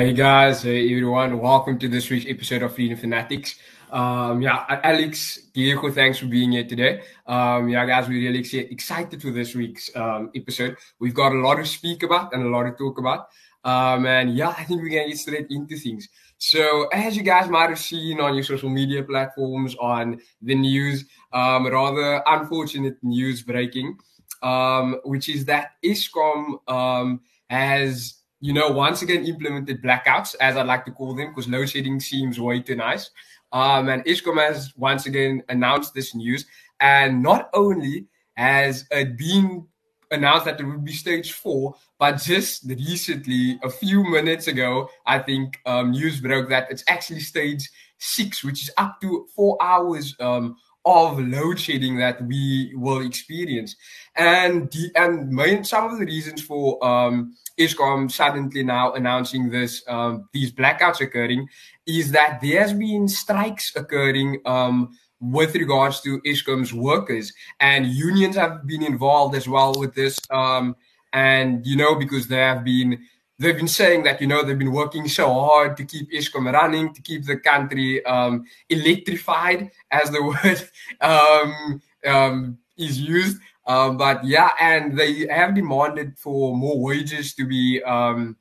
Hey guys, hey everyone, welcome to this week's episode of Freedom Fanatics. Um, yeah, Alex, Diego, thanks for being here today. Um, yeah, guys, we're really excited for this week's um, episode. We've got a lot to speak about and a lot to talk about. Um, and yeah, I think we're gonna get straight into things. So, as you guys might have seen on your social media platforms, on the news, um, rather unfortunate news breaking, um, which is that Eskom um, has you know, once again implemented blackouts, as I like to call them, because load shedding seems way too nice. Um, and Eskom has once again announced this news. And not only has it been announced that it would be stage four, but just recently, a few minutes ago, I think um, news broke that it's actually stage six, which is up to four hours um, of load shedding that we will experience. And the, and main, some of the reasons for um, suddenly now announcing this um, these blackouts occurring is that there has been strikes occurring um, with regards to Eskom's workers and unions have been involved as well with this um, and you know because they have been they've been saying that you know they've been working so hard to keep Eskom running to keep the country um, electrified as the word um, um, is used um, but yeah, and they have demanded for more wages to be um,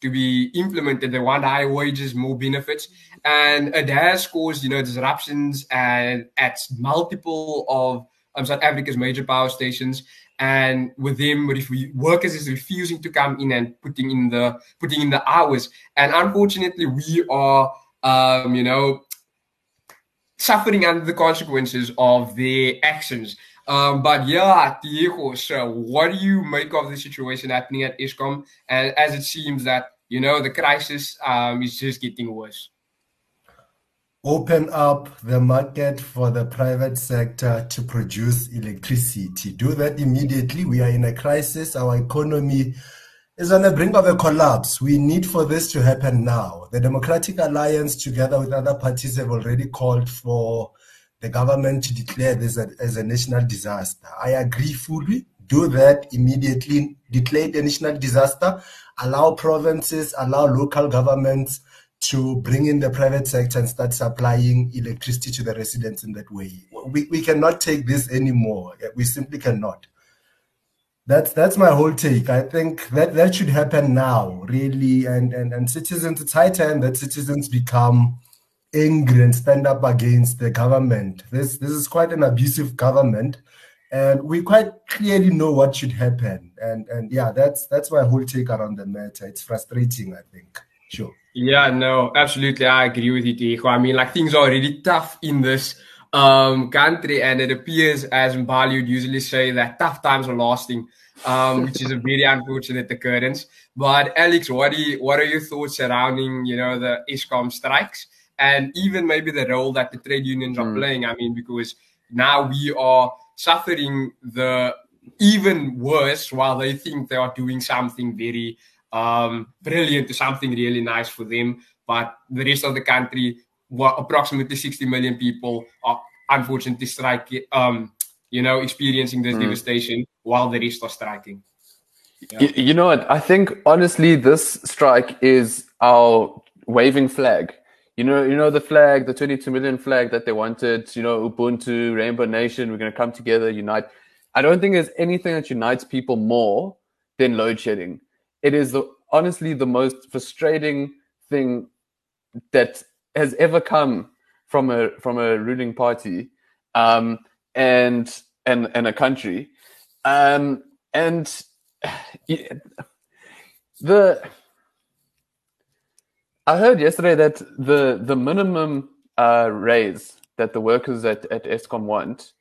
to be implemented. They want higher wages, more benefits, and it has caused you know disruptions and at multiple of um, South Africa's major power stations. And with him but if we workers is refusing to come in and putting in the putting in the hours. And unfortunately, we are um, you know suffering under the consequences of their actions. Um, but yeah, Diego, so what do you make of the situation happening at Eskom? And as it seems that, you know, the crisis um, is just getting worse. Open up the market for the private sector to produce electricity. Do that immediately. We are in a crisis. Our economy is on the brink of a collapse. We need for this to happen now. The Democratic Alliance, together with other parties, have already called for the government to declare this as a national disaster. I agree fully. Do that immediately. Declare the national disaster. Allow provinces, allow local governments to bring in the private sector and start supplying electricity to the residents in that way. We, we cannot take this anymore. We simply cannot. That's that's my whole take. I think that that should happen now, really, and and and citizens. It's high time that citizens become angry and stand up against the government. This this is quite an abusive government, and we quite clearly know what should happen. And and yeah, that's that's my whole take around the matter. It's frustrating, I think. Sure. Yeah, no, absolutely. I agree with you, Diego. I mean, like things are really tough in this um, country, and it appears, as Mbali would usually say, that tough times are lasting. Um, which is a very unfortunate occurrence. But Alex, what, do you, what are your thoughts surrounding, you know, the Eskom strikes? and even maybe the role that the trade unions are mm. playing. I mean, because now we are suffering the even worse while they think they are doing something very um, brilliant, something really nice for them. But the rest of the country, well, approximately 60 million people are unfortunately striking, um, you know, experiencing this mm. devastation while the rest are striking. Yeah. You, you know what? I think honestly, this strike is our waving flag you know, you know the flag, the 22 million flag that they wanted. You know, Ubuntu, Rainbow Nation. We're going to come together, unite. I don't think there's anything that unites people more than load shedding. It is the, honestly the most frustrating thing that has ever come from a from a ruling party, um, and and and a country, um, and the I heard yesterday that the the minimum uh, raise that the workers at, at Eskom want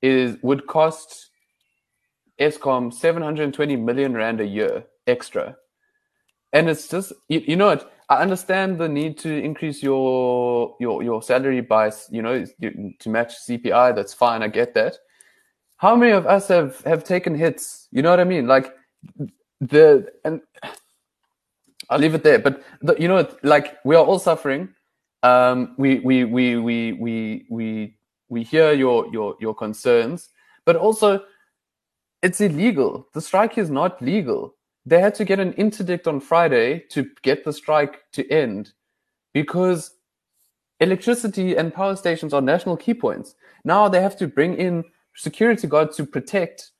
is would cost Eskom 720 million rand a year extra. And it's just you, you know what I understand the need to increase your your your salary by you know to match CPI. That's fine. I get that. How many of us have have taken hits? You know what I mean? Like the and I'll leave it there. But the, you know, like we are all suffering. Um, we we we we we we we hear your your your concerns, but also it's illegal. The strike is not legal. they had to get an interdict on Friday to get the strike to end because electricity and power stations are national key points. Now they have to bring in security guards to protect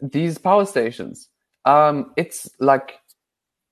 these power stations. Um, it's like,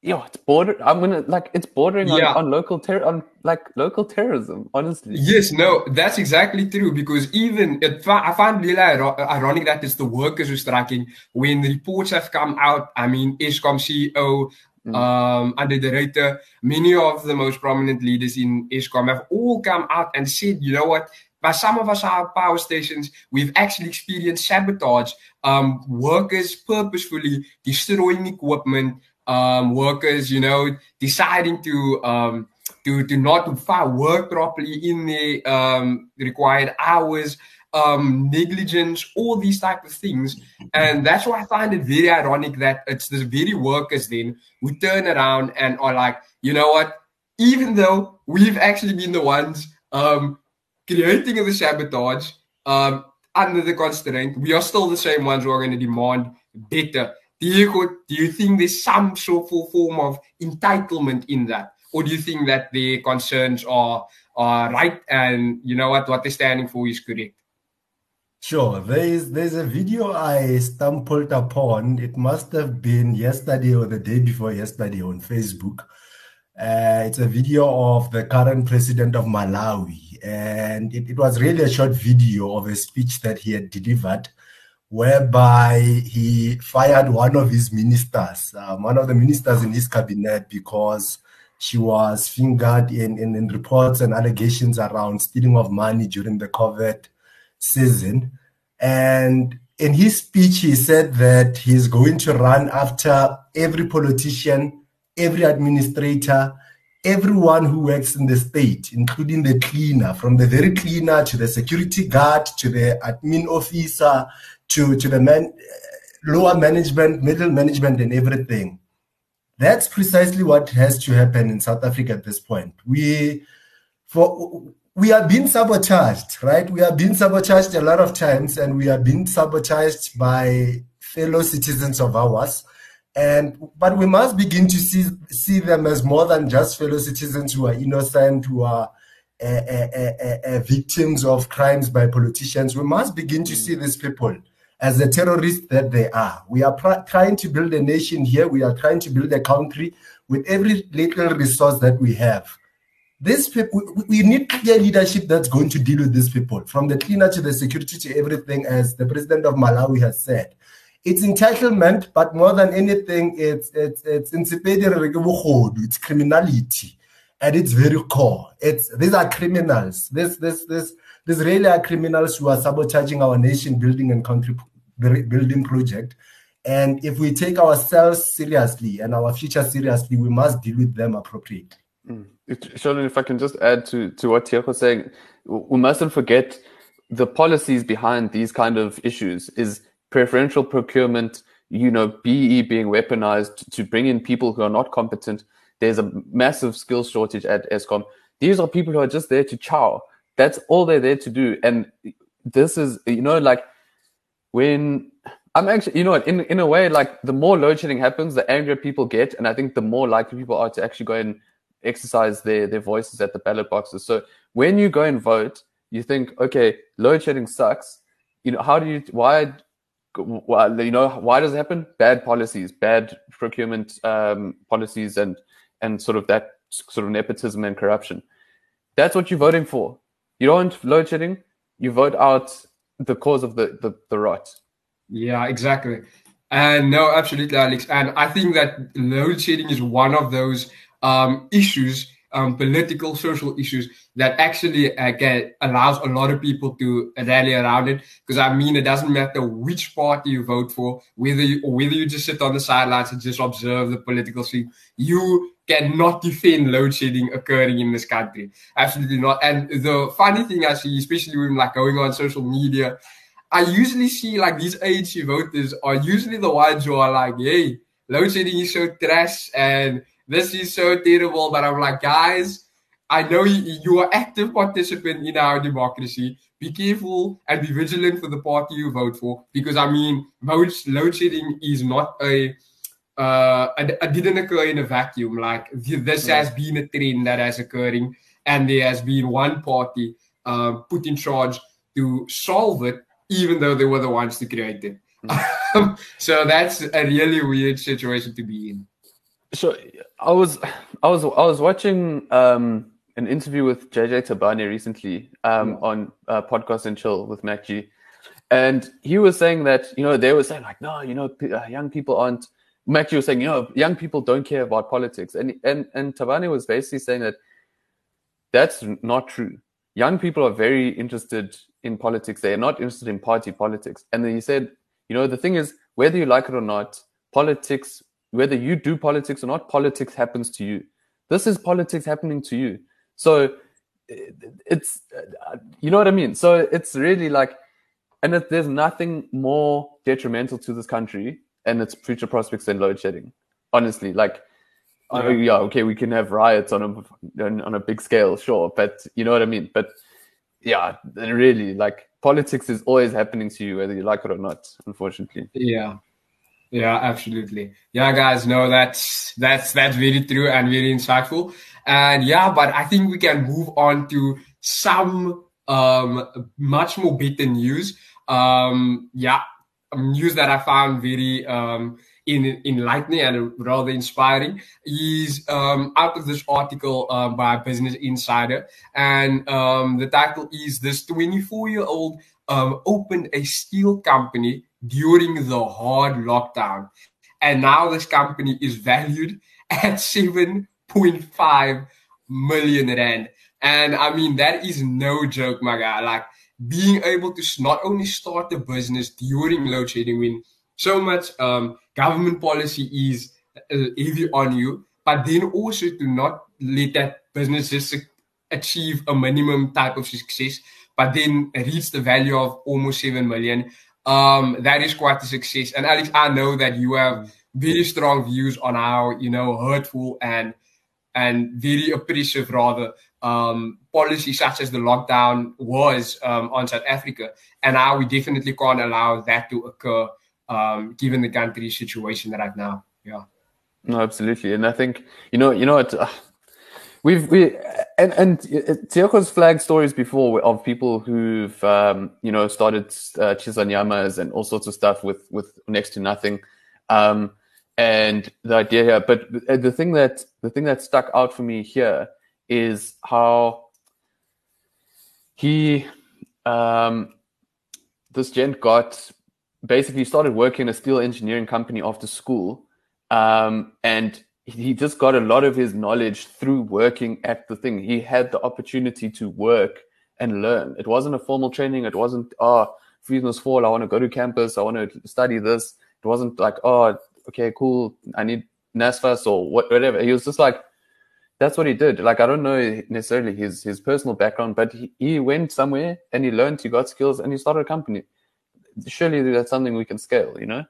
yeah, it's border. I'm gonna like it's bordering Yeah. on, on local terror, on like local terrorism. Honestly, Yes, no, that's exactly true because even it, I find really ironic that it's the workers who are striking when reports have come out. I mean, Eskom CEO, um, under de Ruyter, many of the most prominent leaders in Eskom have all come out and said, you know what? By some of us, our power stations, we've actually experienced sabotage. Um, workers purposefully destroying equipment. Um, workers, you know, deciding to um, to to not fi- work properly in the um, required hours, um, negligence, all these type of things, and that's why I find it very ironic that it's the very workers then who turn around and are like, you know what? Even though we've actually been the ones um, creating the sabotage um, under the constraint, we are still the same ones who are going to demand better. Do you, do you think there's some sort of form of entitlement in that? Or do you think that the concerns are are right and you know what what they're standing for is correct? Sure. There is there's a video I stumbled upon. It must have been yesterday or the day before yesterday on Facebook. Uh, it's a video of the current president of Malawi, and it, it was really a short video of a speech that he had delivered, whereby he fired one of his ministers, um, one of the ministers in his cabinet, because she was fingered in, in, in reports and allegations around stealing of money during the COVID season. And in his speech, he said that he's going to run after every politician, every administrator, everyone who works in the state, including the cleaner, from the very cleaner to the security guard to the admin officer to, to the man, lower management, middle management, and everything. That's precisely what has to happen in South Africa at this point. We, for we are being sabotaged, right? We are being sabotaged a lot of times, and we are being sabotaged by fellow citizens of ours. And but we must begin to see see them as more than just fellow citizens who are innocent, who are uh, uh, uh, victims of crimes by politicians. We must begin to see these people as the terrorists that they are. We are pr- trying to build a nation here. We are trying to build a country with every little resource that we have. These people, we- we need clear leadership that's going to deal with these people, from the cleaner to the security to everything, as the president of Malawi has said. It's entitlement, but more than anything, it's it's it's it's criminality at its very core. It's these are criminals. This this this these really are criminals who are sabotaging our nation building and country building project. And if we take ourselves seriously and our future seriously, we must deal with them appropriately. Mm. It- Sheldon, if I can just add to, to what Tiago was saying, we mustn't forget the policies behind these kind of issues is preferential procurement, you know, BE being weaponized to bring in people who are not competent. There's a massive skills shortage at Eskom. These are people who are just there to chow. That's all they're there to do. And this is, you know, like when I'm actually, you know in, in a way, like the more load shedding happens, the angrier people get. And I think the more likely people are to actually go and exercise their, their voices at the ballot boxes. So when you go and vote, you think, okay, load shedding sucks. You know, how do you, why, why you know, why does it happen? Bad policies, bad procurement um, policies and, and sort of that sort of nepotism and corruption. That's what you're voting for. You don't load shedding, you vote out the cause of the, the, the rot. Yeah, exactly. And no, absolutely, Alex. And I think that load shedding is one of those um, issues, um, political, social issues that actually uh, get, allows a lot of people to rally around it. Because I mean, it doesn't matter which party you vote for, whether you, or whether you just sit on the sidelines and just observe the political scene. You cannot defend load shedding occurring in this country. Absolutely not. And the funny thing I see, especially when like going on social media, I usually see like these ANC voters are usually the ones who are like, hey, load shedding is so trash and this is so terrible. But I'm like, guys, I know you, you are active participant in our democracy. Be careful and be vigilant for the party you vote for. Because I mean, load shedding is not a uh, it, didn't occur in a vacuum. Like this has been a trend that has occurring, and there has been one party uh, put in charge to solve it, even though they were the ones to create it. Mm. so that's a really weird situation to be in. So I was, I was, I was watching um, an interview with JJ Tabane recently um, yeah. on uh, podcast and chill with Mac G, and he was saying that you know they were saying like no, you know, p- uh, young people aren't Mac was saying, you know, young people don't care about politics. And and and Tabane was basically saying that that's not true. Young people are very interested in politics. They are not interested in party politics. And then he said, you know, the thing is, whether you like it or not, politics, whether you do politics or not, politics happens to you. This is politics happening to you. So it's, you know what I mean? So it's really like, and it, there's nothing more detrimental to this country and its future prospects than load shedding. Honestly, like, oh, yeah. yeah, okay, we can have riots on a on a big scale, sure, but you know what I mean. But yeah, really, like politics is always happening to you whether you like it or not. Unfortunately. Yeah. Yeah, absolutely. Yeah, guys, no, that's that's that's very true and very insightful. And yeah, but I think we can move on to some um much more better news. Um yeah, news that I found very um, in, enlightening and rather inspiring is um, out of this article uh, by Business Insider. And um, the title is This 24 year old um, opened a steel company during the hard lockdown. And now this company is valued at 7.5 million rand. And I mean, that is no joke, my guy. Like, being able to not only start the business during load shedding when so much um, government policy is uh, heavy on you, but then also to not let that business just achieve a minimum type of success, but then reach the value of almost 7 million. Um, that is quite a success. And Alex, I know that you have very strong views on how, you know, hurtful and and very oppressive rather um, policy such as the lockdown was um, on South Africa, and now we definitely can't allow that to occur um, given the country's situation right now. Yeah. No, absolutely, and I think you know, you know what. Uh, we've we and and Tioko's flagged stories before of people who've um, you know started uh, Chisanyama's and all sorts of stuff with with next to nothing, um, and the idea here. But uh, the thing that the thing that stuck out for me here is how he um, this gent got basically started working in a steel engineering company after school um, and he just got a lot of his knowledge through working at the thing. He had the opportunity to work and learn. It wasn't a formal training. It wasn't ah, oh Friesman's fall i want to go to campus. I want to study this. It wasn't like oh okay cool. I need NSFAS or whatever. He was just like that's what he did. Like I don't know necessarily his his personal background, but he, he went somewhere and he learned, he got skills, and he started a company. Surely that's something we can scale, you know.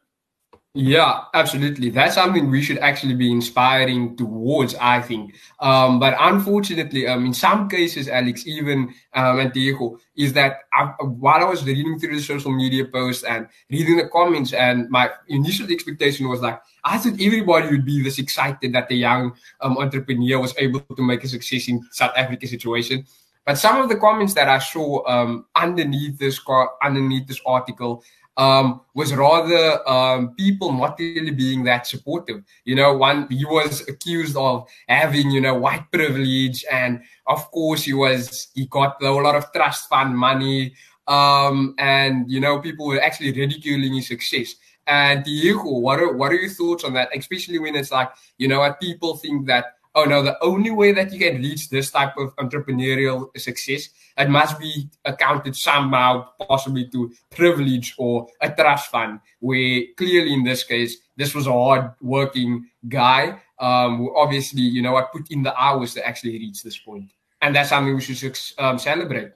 Yeah, absolutely. That's something we should actually be inspiring towards, I think. Um, but unfortunately, um, in some cases, Alex, even um, and Diego, is that I, while I was reading through the social media posts and reading the comments, and my initial expectation was like, I thought everybody would be this excited that the young um, entrepreneur was able to make a success in South Africa situation. But some of the comments that I saw um, underneath this underneath this article um, was rather um, people not really being that supportive. You know, one he was accused of having you know white privilege, and of course he was he got a lot of trust fund money, um, and you know people were actually ridiculing his success. And Diego, what are what are your thoughts on that? Especially when it's like you know people think that oh no, the only way that you can reach this type of entrepreneurial success, it must be accounted somehow possibly to privilege or a trust fund, where clearly in this case, this was a hard working guy um, who obviously, you know, I put in the hours to actually reach this point. And that's something we should um, celebrate.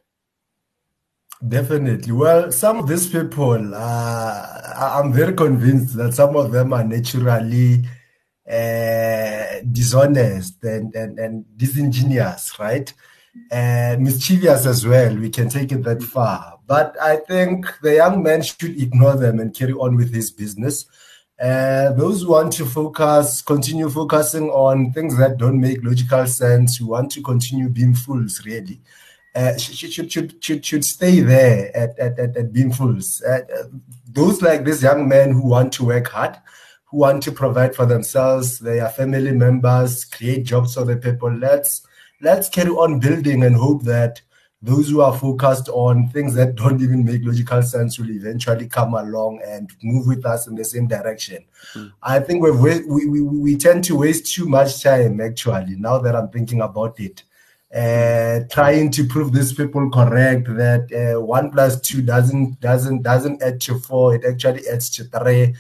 Definitely. Well, some of these people, uh, I'm very convinced that some of them are naturally uh, dishonest and, and, and disingenuous, right? And mischievous as well. We can take it that far. But I think the young man should ignore them and carry on with his business. Uh, those who want to focus, continue focusing on things that don't make logical sense, who want to continue being fools, really, uh, should, should, should, should, should stay there at, at, at, at being fools. Uh, those like this young men who want to work hard, who want to provide for themselves, their family members, create jobs for the people. Let's let's carry on building and hope that those who are focused on things that don't even make logical sense will eventually come along and move with us in the same direction. Mm. I think we we, we, we tend to waste too much time, actually, now that I'm thinking about it. Uh, trying to prove these people correct that uh, one plus two doesn't doesn't doesn't add to four it actually adds to three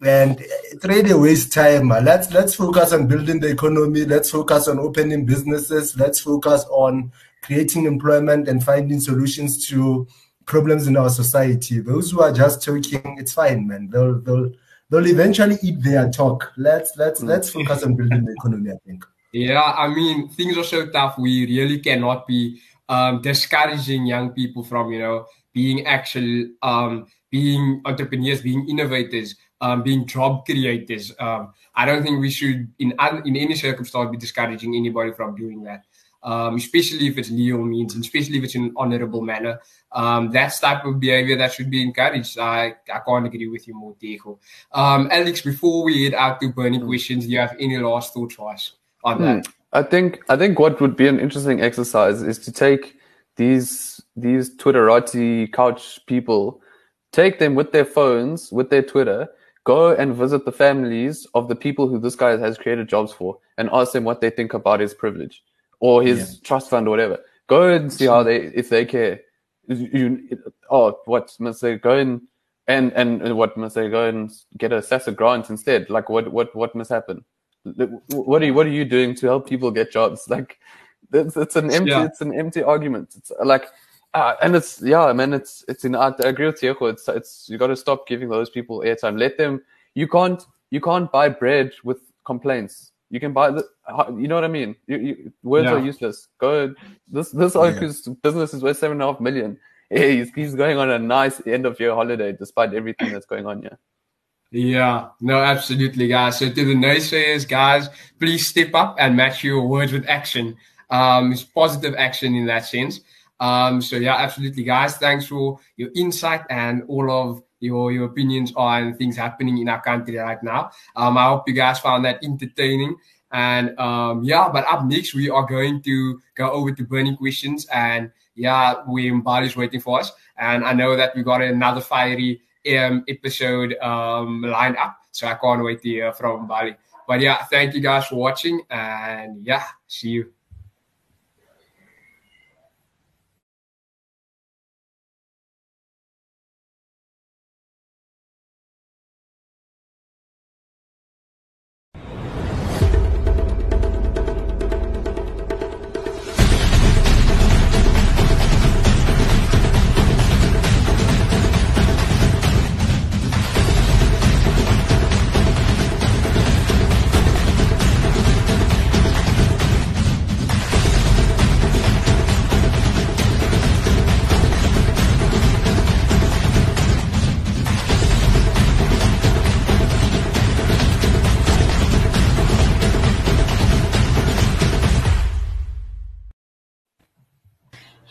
and really a waste time let's let's focus on building the economy let's focus on opening businesses let's focus on creating employment and finding solutions to problems in our society. Those who are just talking, it's fine, man. They'll they'll they'll eventually eat their talk. Let's let's mm. let's focus on building the economy. I think. Yeah, I mean things are so tough. We really cannot be um, discouraging young people from you know being actual um, being entrepreneurs, being innovators, um, being job creators. Um, I don't think we should, in in any circumstance, be discouraging anybody from doing that um, especially if it's legal means and especially if it's in an honorable manner. Um, that's type of behavior that should be encouraged. I, I can't agree with you more, Diego. Um, Alex, before we head out to burning questions, do you have any last thoughts for us on hmm. that? I think I think what would be an interesting exercise is to take these these Twitterati couch people, take them with their phones, with their Twitter, go and visit the families of the people who this guy has created jobs for, and ask them what they think about his privilege or his yeah. trust fund or whatever. Go and see how they if they care. You, oh, what must they go and and and what must they go and get a SASSA grant instead? Like what what what must happen? What are you what are you doing to help people get jobs? Like it's, it's an empty yeah. it's an empty argument. It's like uh, and it's yeah, man. It's it's in. I agree with you. It's it's you got to stop giving those people airtime. Let them. You can't you can't buy bread with complaints. You can buy the, you know what I mean? You, you, words yeah. are useless. Go, this, this yeah. business is worth seven and a half million. He's, he's going on a nice end of year holiday despite everything that's going on here. Yeah, no, absolutely, guys. So to the naysayers, guys, please step up and match your words with action. Um, it's positive action in that sense. Um, so yeah, absolutely, guys. Thanks for your insight and all of your your opinions on things happening in our country right now. Um, I hope you guys found that entertaining. And um, yeah, but up next we are going to go over to burning questions, and yeah, we is waiting for us, and I know that we got another fiery um, episode um, lined up, so I can't wait to hear from Mbali. But yeah, thank you guys for watching, and yeah, see you.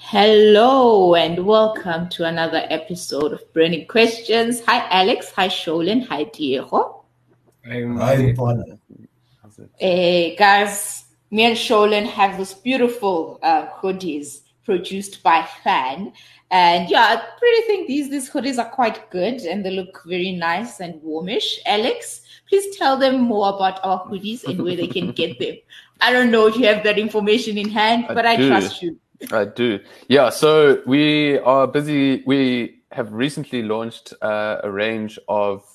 Hello and welcome to another episode of Burning Questions. Hi, Alex. Hi, Sholin. Hi, Diego. Hi, Paula. Hey, guys, me and Sholin have this beautiful uh, hoodies produced by Fan. And yeah, I pretty think these, these hoodies are quite good and they look very nice and warmish. Alex, please tell them more about our hoodies and where they can get them. I don't know if you have that information in hand, but I, I trust you. I do. Yeah. So we are busy. We have recently launched uh, a range of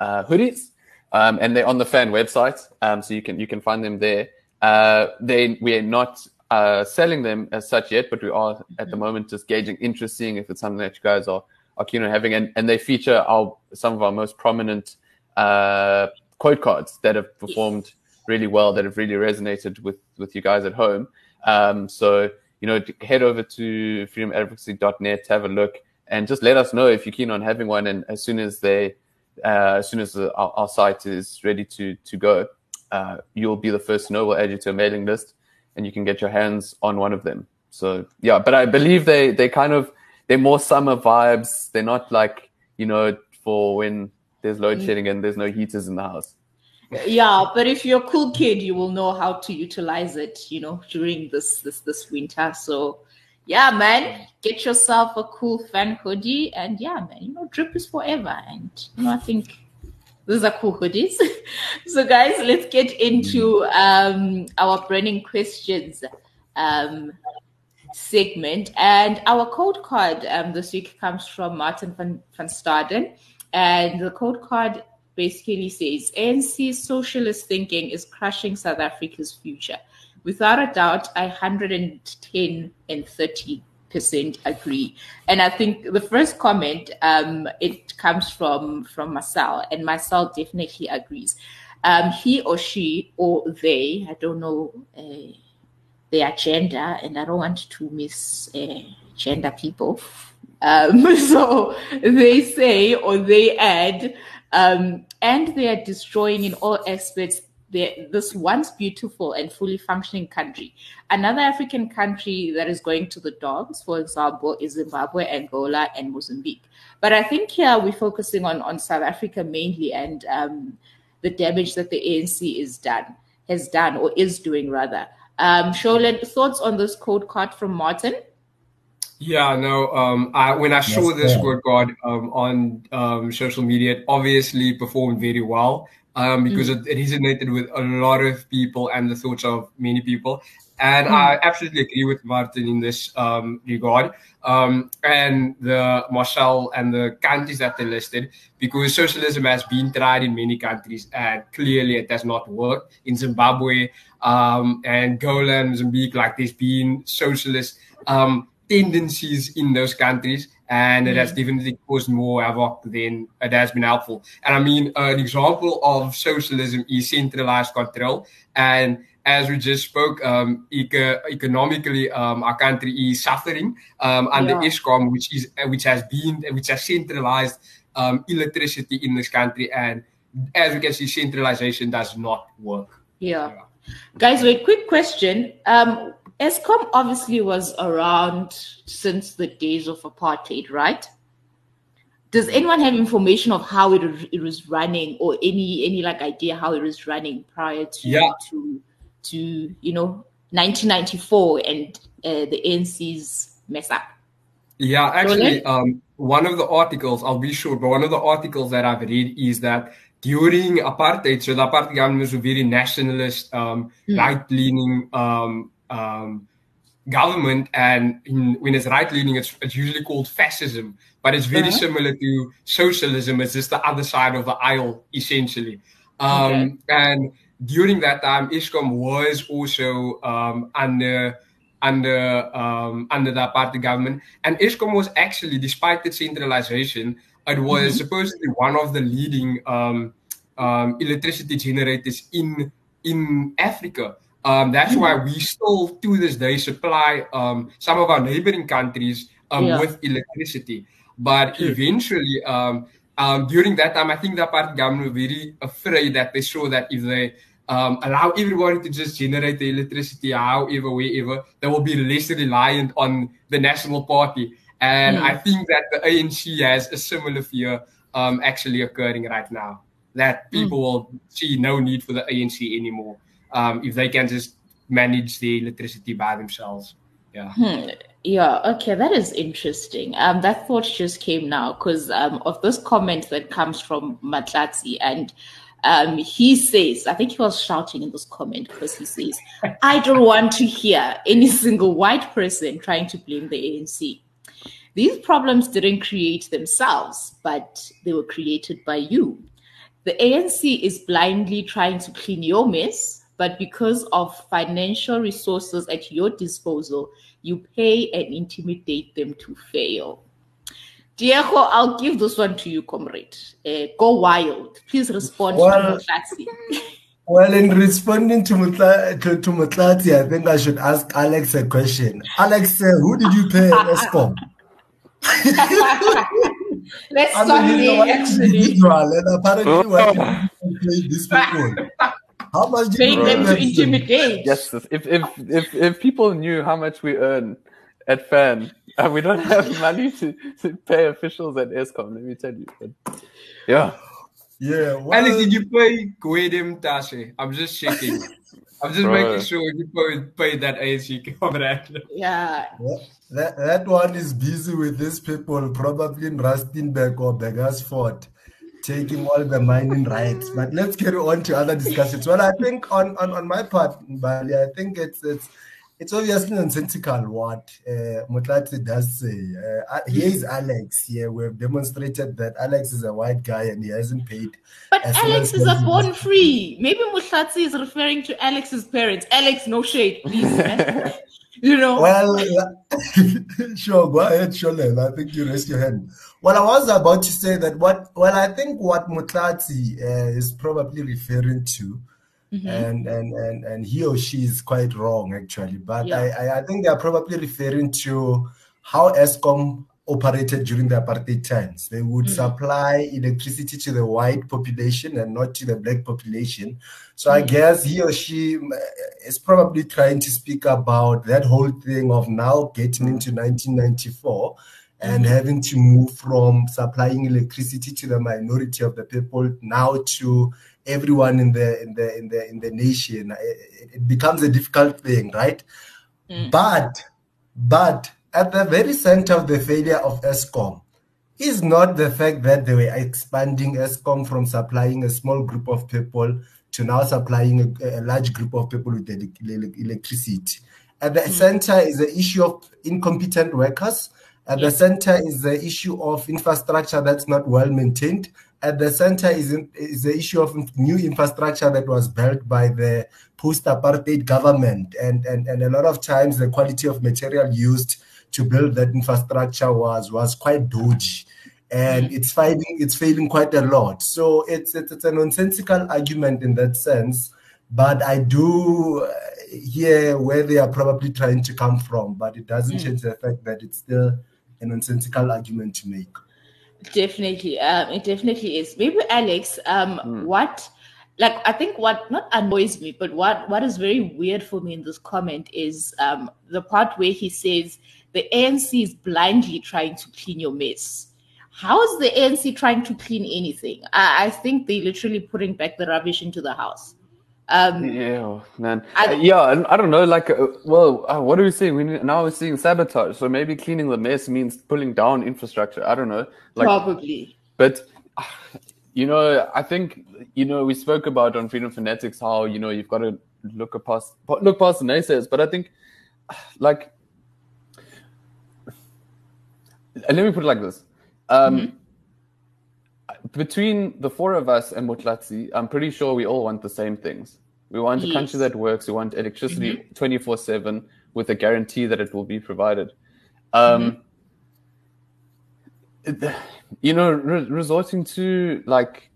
uh, hoodies, um, and they're on the fan website. Um, so you can you can find them there. Uh, they we are not uh, selling them as such yet, but we are at the moment just gauging interest, seeing if it's something that you guys are are keen on having. And and they feature our some of our most prominent uh, quote cards that have performed really well, that have really resonated with with you guys at home. Um, so you know, head over to freedomadvocacy.net, have a look, and just let us know if you're keen on having one. And as soon as they uh, as soon as the, our, our, site is ready to to go, uh, you'll be the first to know. We'll add you to a mailing list, and you can get your hands on one of them. So yeah, but I believe they they kind of they're more summer vibes. They're not like you know for when there's load mm. shedding and there's no heaters in the house. Yeah, but if you're a cool kid, you will know how to utilize it. You know during this this this winter. So yeah, man, get yourself a cool fan hoodie, and yeah, man, you know drip is forever, and you know I think these are cool hoodies. so, guys, let's get into um, our burning questions um, segment. And our quote card um, this week comes from Martin van, van Staden. And the quote card basically says ANC socialist thinking is crushing South Africa's future. Without a doubt, I 110 and 30 percent agree. And I think the first comment um, it comes from from Marcel, and Marcel definitely agrees. Um, he or she or they, I don't know uh, their gender, and I don't want to miss uh, gender people. Um, so they say or they add, um, and they are destroying in all aspects this once beautiful and fully functioning country. Another African country that is going to the dogs, for example, is Zimbabwe, Angola, and Mozambique. But I think here we're focusing on, on South Africa mainly and um, the damage that the ANC is done, has done, or is doing rather. Um, thoughts on this quote card from Martin? Yeah, no. Um, I, when I saw yes, this quote card um, on um, social media, it obviously performed very well um, because mm. it, it, resonated with a lot of people and the thoughts of many people. And mm. I absolutely agree with Martin in this um, regard. Um, and the Marcel and the countries that they listed, because socialism has been tried in many countries and clearly it does not work. In Zimbabwe um, and Angola and Mozambique, like there's been socialist um, tendencies in those countries and it has mm. definitely caused more havoc than it has been helpful. And I mean, uh, an example of socialism is centralized control. And as we just spoke, um, eco- economically, um, our country is suffering um, under yeah. Eskom, which is which has been which has centralized um, electricity in this country. And as we can see, centralization does not work. Yeah. yeah. Guys, wait, quick question. Um, Eskom obviously was around since the days of apartheid, right? Does anyone have information of how it, it was running, or any any like idea how it was running prior to yeah. to to you know 1994 and uh, the ANC's mess up? Yeah, actually, um, one of the articles I'll be sure, but one of the articles that I've read is that during apartheid, so the apartheid government was a very nationalist, um, mm. right-leaning um, um, government, and in, when it's right leaning, it's, it's usually called fascism. But it's very uh-huh. similar to socialism. It's just the other side of the aisle, essentially. Um, okay. And during that time, Eskom was also um, under under um, under the apartheid government, and Eskom was actually, despite its centralization, it was mm-hmm. supposedly one of the leading um, um, electricity generators in in Africa. Um, that's why we still, to this day, supply um, some of our neighboring countries um, yeah. with electricity. But eventually, um, um, during that time, I think the part government were very afraid that they saw that if they um, allow everybody to just generate the electricity however, wherever, they will be less reliant on the National Party. And mm. I think that the ANC has a similar fear actually occurring right now. That people mm. will see no need for the ANC anymore um, if they can just manage the electricity by themselves. Yeah. Hmm. Yeah. Okay, that is interesting. Um, that thought just came now because um, of this comment that comes from Matlatsi, and um, he says, I think he was shouting in this comment because he says, "I don't want to hear any single white person trying to blame the ANC." These problems didn't create themselves, but they were created by you. The ANC is blindly trying to clean your mess but because of financial resources at your disposal, you pay and intimidate them to fail. Diego, I'll give this one to you, comrade. Uh, go wild. Please respond well, to Mutlati. well, in responding to, Mutla, to, to Mutlati, I think I should ask Alex a question. Alex, uh, who did you pay at Eskom? Let's I start mean, you know what? actually. Individual, and apparently, why did you play these people? How much did Paying you them to intimidate. Yes, if if if if people knew how much we earn at Fan, and uh, we don't have money to, to pay officials at Eskom, let me tell you. But, yeah. Yeah, well, Alex, did you pay Gwede Mantashe? I'm just shaking. I'm just Bro. making sure you paid, paid that ANC contract. Yeah. that, that one is busy with these people, probably in Rustenburg or Burgersfort, taking all the mining rights. But let's carry on to other discussions. Well, I think on, on, on my part, Mbali, I think it's it's it's obviously nonsensical what uh, Mutlati does say. Uh, uh, here is Alex. Here we have demonstrated that Alex is a white guy and he hasn't paid. But as Alex soon is a born free. Maybe Mushatsi is referring to Alex's parents. Alex, no shade, please, man. you know? Well, sure, go ahead, Sholen. I think you raised your hand. Well, I was about to say that what, well, I think what Mutlati uh, is probably referring to, Mhm. and, and, and, and he or she is quite wrong, actually. But Yeah. I, I, I think they are probably referring to how Eskom operated during the apartheid times. They would Mm. supply electricity to the white population and not to the black population. So I guess he or she mm, is probably trying to speak about that whole thing of now getting into 1994 and Mhm. having to move from supplying electricity to the minority of the people now to everyone in the in the in the in the nation. It, it becomes a difficult thing, right? Mm. But but at the very center of the failure of Eskom is not the fact that they were expanding Eskom from supplying a small group of people to now supplying a, a large group of people with ele- ele- electricity. At the mm. center is the issue of incompetent workers. At the center is the issue of infrastructure that's not well maintained. At the center is, is the issue of new infrastructure that was built by the post-apartheid government, and, and and a lot of times the quality of material used to build that infrastructure was was quite dodgy, and it's failing it's failing quite a lot. So it's it's, it's a nonsensical argument in that sense, but I do uh, hear where they are probably trying to come from, but it doesn't Mm. change the fact that it's still a nonsensical argument to make. Definitely, um, it definitely is. Maybe Alex, um, Hmm. what, like, I think what not annoys me, but what what is very weird for me in this comment is um the part where he says the ANC is blindly trying to clean your mess. How is the ANC trying to clean anything? I, I think they're literally putting back the rubbish into the house. Um, Yeah, man. I- Uh, yeah, and I don't know. Like, uh, well, uh, what are we seeing? We need, now we're seeing sabotage. So maybe cleaning the mess means pulling down infrastructure. I don't know. Like, probably. but uh, you know, I think you know we spoke about on Freedom Fanatics how you know you've got to look past look past the naysayers. But I think, like, and let me put it like this. Um, Between the four of us and Mutlatsi, I'm pretty sure we all want the same things. We want a country that works. We want electricity 24 7 with a guarantee that it will be provided. Um, it- you know, re- resorting to like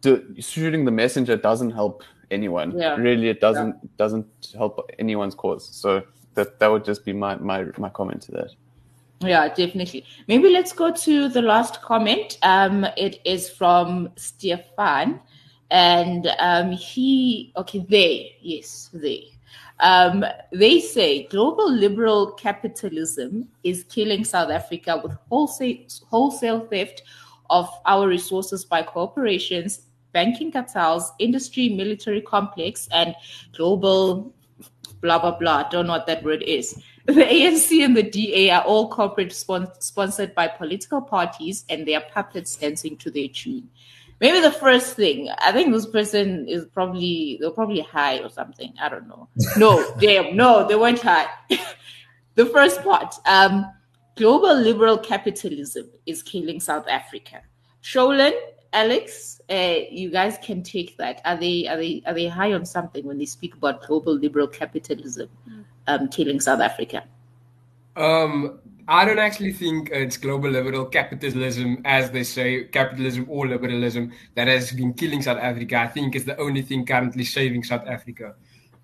d- shooting the messenger doesn't help anyone. Yeah. Really, it doesn't doesn't help anyone's cause. So that that would just be my my my comment to that. Yeah, definitely. Maybe let's go to the last comment. Um, it is from Stefan, and um, he okay, they yes, they. Um, they say global liberal capitalism is killing South Africa with wholesale wholesale theft of our resources by corporations, banking cartels, industry, military complex, and global blah blah blah. I don't know what that word is. The ANC and the DA are all corporate spon- sponsored by political parties and they are puppets dancing to their tune. Maybe the first thing, I think this person is probably they're probably high or something. I don't know. No, damn, no, they weren't high. the first part, um, global liberal capitalism is killing South Africa. Sholan, Alex, uh, you guys can take that. Are they are they are they high on something when they speak about global liberal capitalism um, killing South Africa? Um, I don't actually think it's global liberal capitalism, as they say, capitalism or liberalism, that has been killing South Africa. I think it's the only thing currently saving South Africa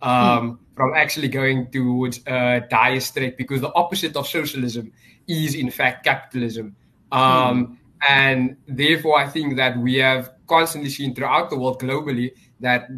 um, from actually going towards a dire strait, because the opposite of socialism is, in fact, capitalism. Um, and therefore, I think that we have constantly seen throughout the world globally that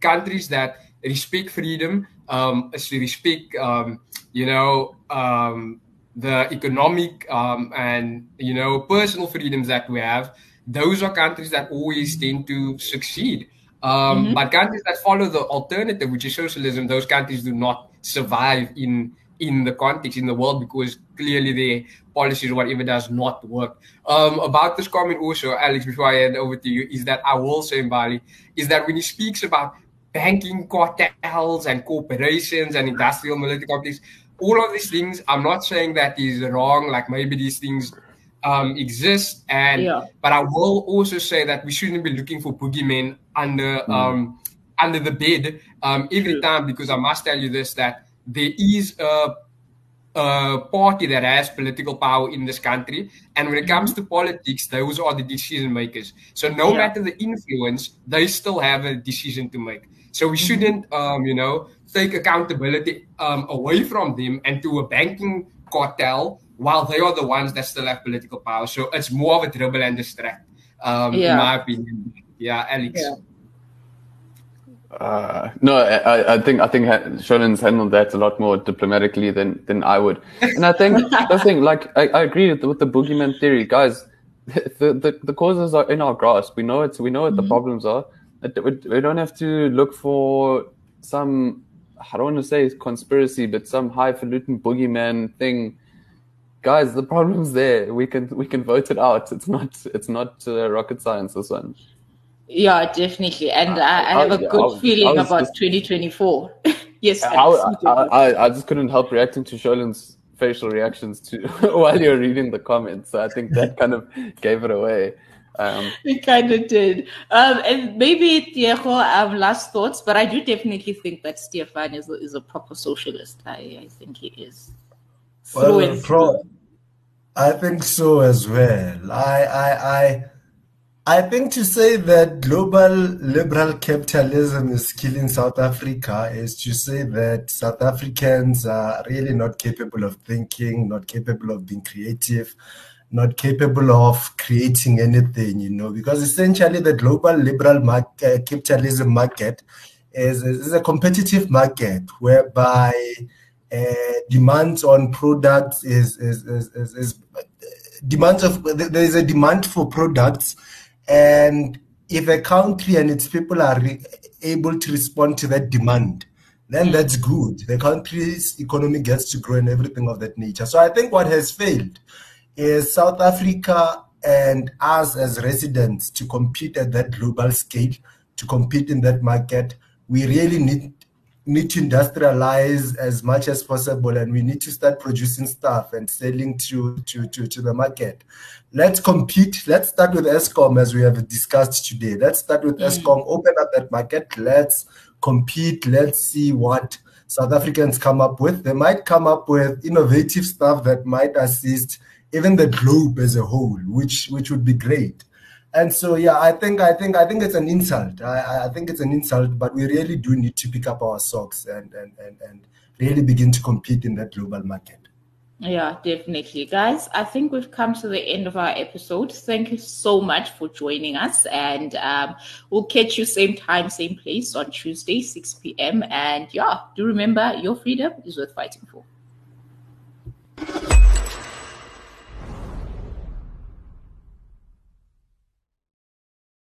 countries that respect freedom, um, respect, um, you know, um, the economic um, and you know personal freedoms that we have, those are countries that always tend to succeed. Um, mm-hmm. But countries that follow the alternative, which is socialism, those countries do not survive in in the context in the world because clearly their policies or whatever does not work. Um, about this comment also, Alex, before I hand over to you, is that I will say Mbali is that when he speaks about banking cartels and corporations and industrial military companies, all of these things, I'm not saying that is wrong. Like maybe these things um, exist, and yeah. but I will also say that we shouldn't be looking for boogeymen under mm. um, under the bed um, every time because I must tell you this that there is a, a, party that has political power in this country, and when it comes mm-hmm. to politics, those are the decision makers. So no yeah. matter the influence, they still have a decision to make. So we mm-hmm. shouldn't, um, you know, take accountability um, away from them and to a banking cartel while they are the ones that still have political power. So it's more of a dribble and distract, um, yeah. in my opinion. Yeah, Alex. Yeah. Uh, no, I, I, think I think Sholin's handled that a lot more diplomatically than than I would, and I think the thing, like I, I agree with the, with the boogeyman theory, guys. The, the the causes are in our grasp. We know it's we know what mm-hmm. the problems are. We don't have to look for some I don't want to say conspiracy, but some highfalutin boogeyman thing. Guys, the problem's there. We can we can vote it out. It's not it's not uh, rocket science. This one. Yeah, definitely. And I, I have a good feeling about just, 2024. yes. I, I, I, just couldn't help reacting to Sholin's facial reactions to while you're reading the comments. So I think that kind of gave it away. Um, it kind of did. Um, and maybe Diego, um, last thoughts, but I do definitely think that Stefan is a, is a proper socialist. I, I think he is. Well, pro- I think so as well. I, I, I I think to say that global liberal capitalism is killing South Africa is to say that South Africans are really not capable of thinking, not capable of being creative, not capable of creating anything, you know, because essentially the global liberal market, uh, capitalism market is, is a competitive market whereby uh, demands on products is, is, is, is, is demands of there is a demand for products and if a country and its people are re- able to respond to that demand, then mm. that's good. The country's economy gets to grow and everything of that nature. So I think what has failed is South Africa and us as residents to compete at that global scale, to compete in that market. We really need need to industrialize as much as possible and we need to start producing stuff and selling to, to, to, to the market. Let's compete. Let's start with Eskom as we have discussed today. Let's start with mm. Eskom, open up that market. Let's compete. Let's see what South Africans come up with. They might come up with innovative stuff that might assist even the globe as a whole, which which would be great. And so, yeah, I think, I think, I think it's an insult. I, I think it's an insult, but we really do need to pick up our socks and, and, and, and really begin to compete in that global market. Yeah, definitely. Guys, I think we've come to the end of our episode. Thank you so much for joining us. And um, we'll catch you same time, same place on Tuesday, 6 p.m. And yeah, do remember your freedom is worth fighting for.